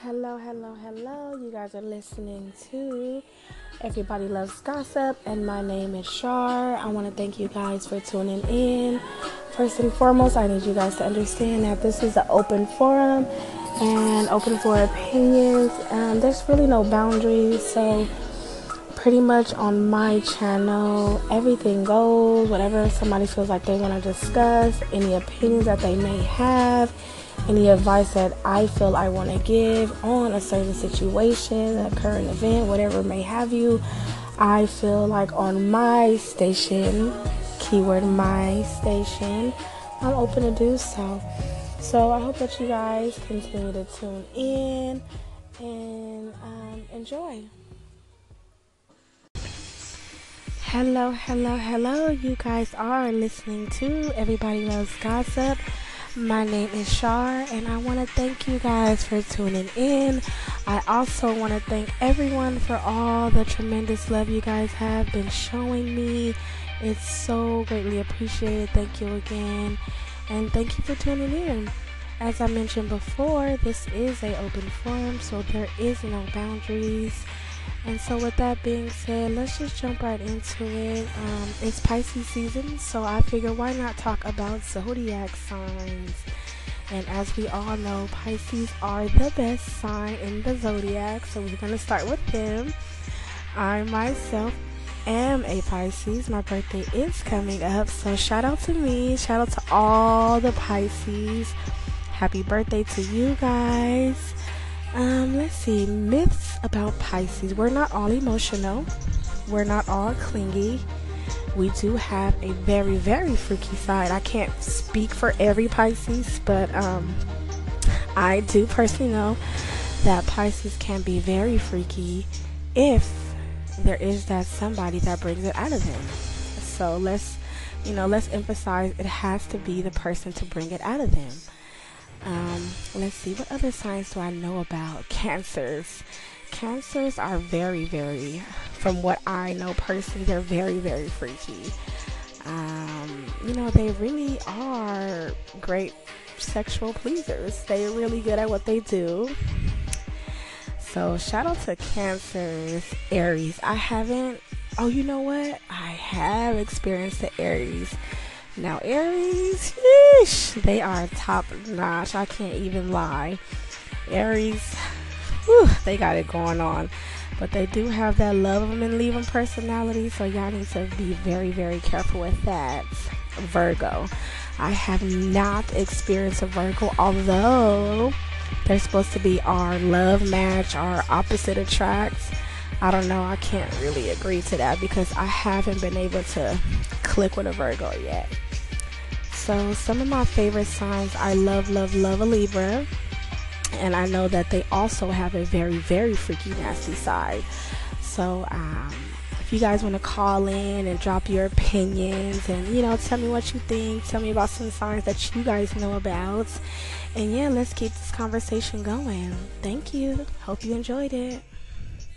Hello, hello, hello. You guys are listening to Everybody Loves Gossip, and my name is Shar. I want to thank you guys for tuning in. First and foremost, I need you guys to understand that this is an open forum and open for opinions. Um, there's really no boundaries, so pretty much on my channel, everything goes. Whatever somebody feels like they want to discuss, any opinions that they may have any advice that I feel I want to give on a certain situation, a current event, whatever may have you. I feel like on my station, keyword my station, I'm open to do so. So I hope that you guys continue to tune in and um, enjoy. Hello, hello, hello. You guys are listening to Everybody Loves Gossip. My name is Shar, and I want to thank you guys for tuning in. I also want to thank everyone for all the tremendous love you guys have been showing me. It's so greatly appreciated. Thank you again, and thank you for tuning in. As I mentioned before, this is a open forum, so there is no boundaries. And so, with that being said, let's just jump right into it. Um, it's Pisces season, so I figure why not talk about zodiac signs? And as we all know, Pisces are the best sign in the zodiac, so we're to start with them. I myself am a Pisces. My birthday is coming up, so shout out to me. Shout out to all the Pisces. Happy birthday to you guys. Um, let's see. Myths about Pisces. We're not all emotional. We're not all clingy. We do have a very, very freaky side. I can't speak for every Pisces, but um, I do personally know that Pisces can be very freaky if there is that somebody that brings it out of them. So let's, you know, let's emphasize it has to be the person to bring it out of them. Um, let's see, what other signs do I know about? Cancers. Cancers are very, very, from what I know personally, they're very, very freaky. Um, you know, they really are great sexual pleasers. They're really good at what they do. So, shout out to Cancers, Aries. I haven't, oh, you know what? I have experienced the Aries now, Aries, they are top notch. I can't even lie. Aries, whew, they got it going on. But they do have that love them and leave them personality, so y'all need to be very, very careful with that. Virgo, I have not experienced a Virgo, although they're supposed to be our love match, our opposite attracts. I don't know, I can't really agree to that because I haven't been able to click with a Virgo yet. So, some of my favorite signs I love, love, love a Libra. And I know that they also have a very, very freaky, nasty side. So, um, if you guys want to call in and drop your opinions and, you know, tell me what you think, tell me about some signs that you guys know about. And yeah, let's keep this conversation going. Thank you. Hope you enjoyed it.